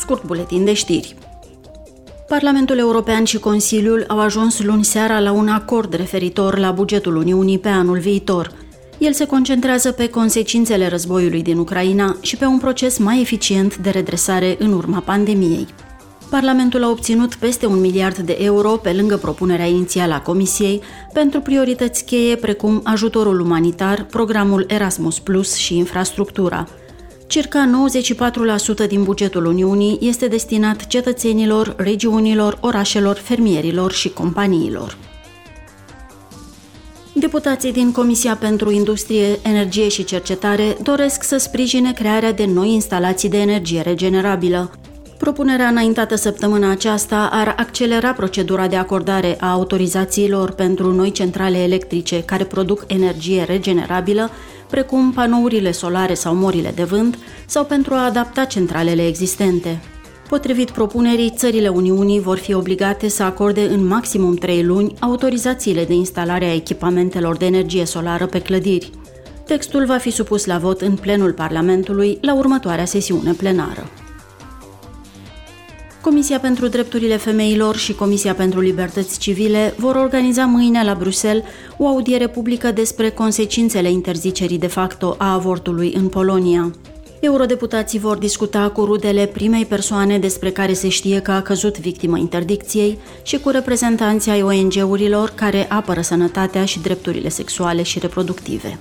Scurt buletin de știri. Parlamentul European și Consiliul au ajuns luni seara la un acord referitor la bugetul Uniunii pe anul viitor. El se concentrează pe consecințele războiului din Ucraina și pe un proces mai eficient de redresare în urma pandemiei. Parlamentul a obținut peste un miliard de euro pe lângă propunerea inițială a Comisiei pentru priorități cheie precum ajutorul umanitar, programul Erasmus Plus și infrastructura. Circa 94% din bugetul Uniunii este destinat cetățenilor, regiunilor, orașelor, fermierilor și companiilor. Deputații din Comisia pentru Industrie, Energie și Cercetare doresc să sprijine crearea de noi instalații de energie regenerabilă. Propunerea înaintată săptămâna aceasta ar accelera procedura de acordare a autorizațiilor pentru noi centrale electrice care produc energie regenerabilă, precum panourile solare sau morile de vânt, sau pentru a adapta centralele existente. Potrivit propunerii, țările Uniunii vor fi obligate să acorde în maximum 3 luni autorizațiile de instalare a echipamentelor de energie solară pe clădiri. Textul va fi supus la vot în plenul Parlamentului la următoarea sesiune plenară. Comisia pentru Drepturile Femeilor și Comisia pentru Libertăți Civile vor organiza mâine la Bruxelles o audiere publică despre consecințele interzicerii de facto a avortului în Polonia. Eurodeputații vor discuta cu rudele primei persoane despre care se știe că a căzut victimă interdicției și cu reprezentanții ai ONG-urilor care apără sănătatea și drepturile sexuale și reproductive.